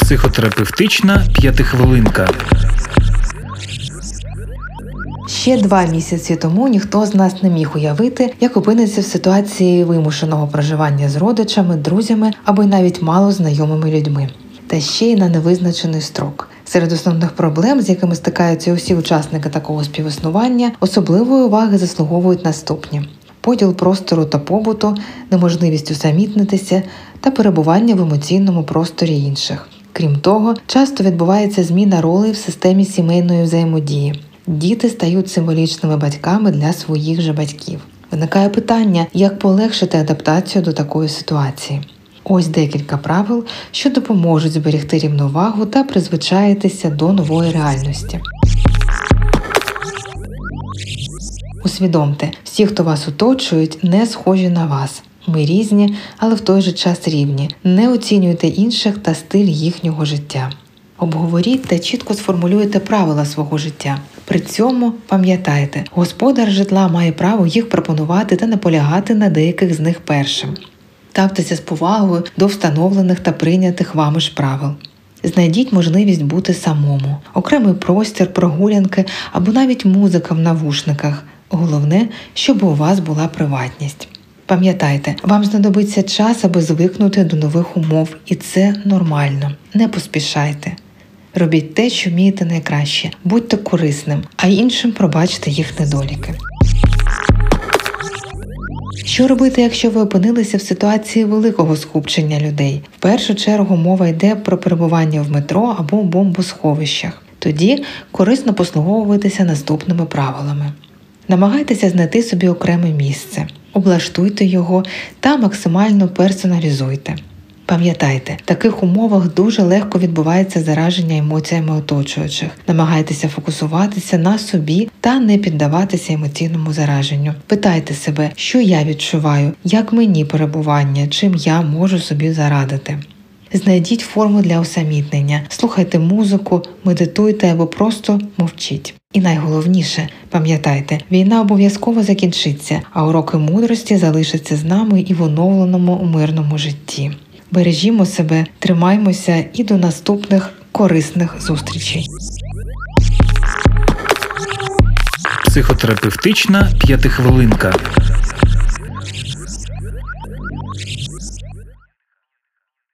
Психотерапевтична п'ятихвилинка. Ще два місяці тому ніхто з нас не міг уявити, як опиниться в ситуації вимушеного проживання з родичами, друзями або й навіть мало знайомими людьми, та ще й на невизначений строк. Серед основних проблем, з якими стикаються усі учасники такого співіснування, особливої уваги заслуговують наступні: поділ простору та побуту, неможливість усамітнитися та перебування в емоційному просторі інших. Крім того, часто відбувається зміна ролей в системі сімейної взаємодії. Діти стають символічними батьками для своїх же батьків. Виникає питання, як полегшити адаптацію до такої ситуації. Ось декілька правил, що допоможуть зберегти рівновагу та призвичаїтися до нової реальності. Усвідомте, всі, хто вас оточують, не схожі на вас. Ми різні, але в той же час рівні. Не оцінюйте інших та стиль їхнього життя. Обговоріть та чітко сформулюйте правила свого життя. При цьому пам'ятайте, господар житла має право їх пропонувати та наполягати на деяких з них першим. Ставтеся з повагою до встановлених та прийнятих вами ж правил. Знайдіть можливість бути самому, окремий простір, прогулянки або навіть музика в навушниках. Головне, щоб у вас була приватність. Пам'ятайте, вам знадобиться час, аби звикнути до нових умов, і це нормально. Не поспішайте. Робіть те, що вмієте найкраще, будьте корисним, а іншим пробачте їх недоліки. Що робити, якщо ви опинилися в ситуації великого скупчення людей? В першу чергу мова йде про перебування в метро або бомбосховищах. Тоді корисно послуговуватися наступними правилами. Намагайтеся знайти собі окреме місце, облаштуйте його та максимально персоналізуйте. Пам'ятайте, в таких умовах дуже легко відбувається зараження емоціями оточуючих. Намагайтеся фокусуватися на собі та не піддаватися емоційному зараженню. Питайте себе, що я відчуваю, як мені перебування, чим я можу собі зарадити. Знайдіть форму для усамітнення, слухайте музику, медитуйте або просто мовчіть. І найголовніше, пам'ятайте, війна обов'язково закінчиться, а уроки мудрості залишаться з нами і в оновленому мирному житті. Бережімо себе, тримаймося і до наступних корисних зустрічей. Психотерапевтична п'ятихвилинка.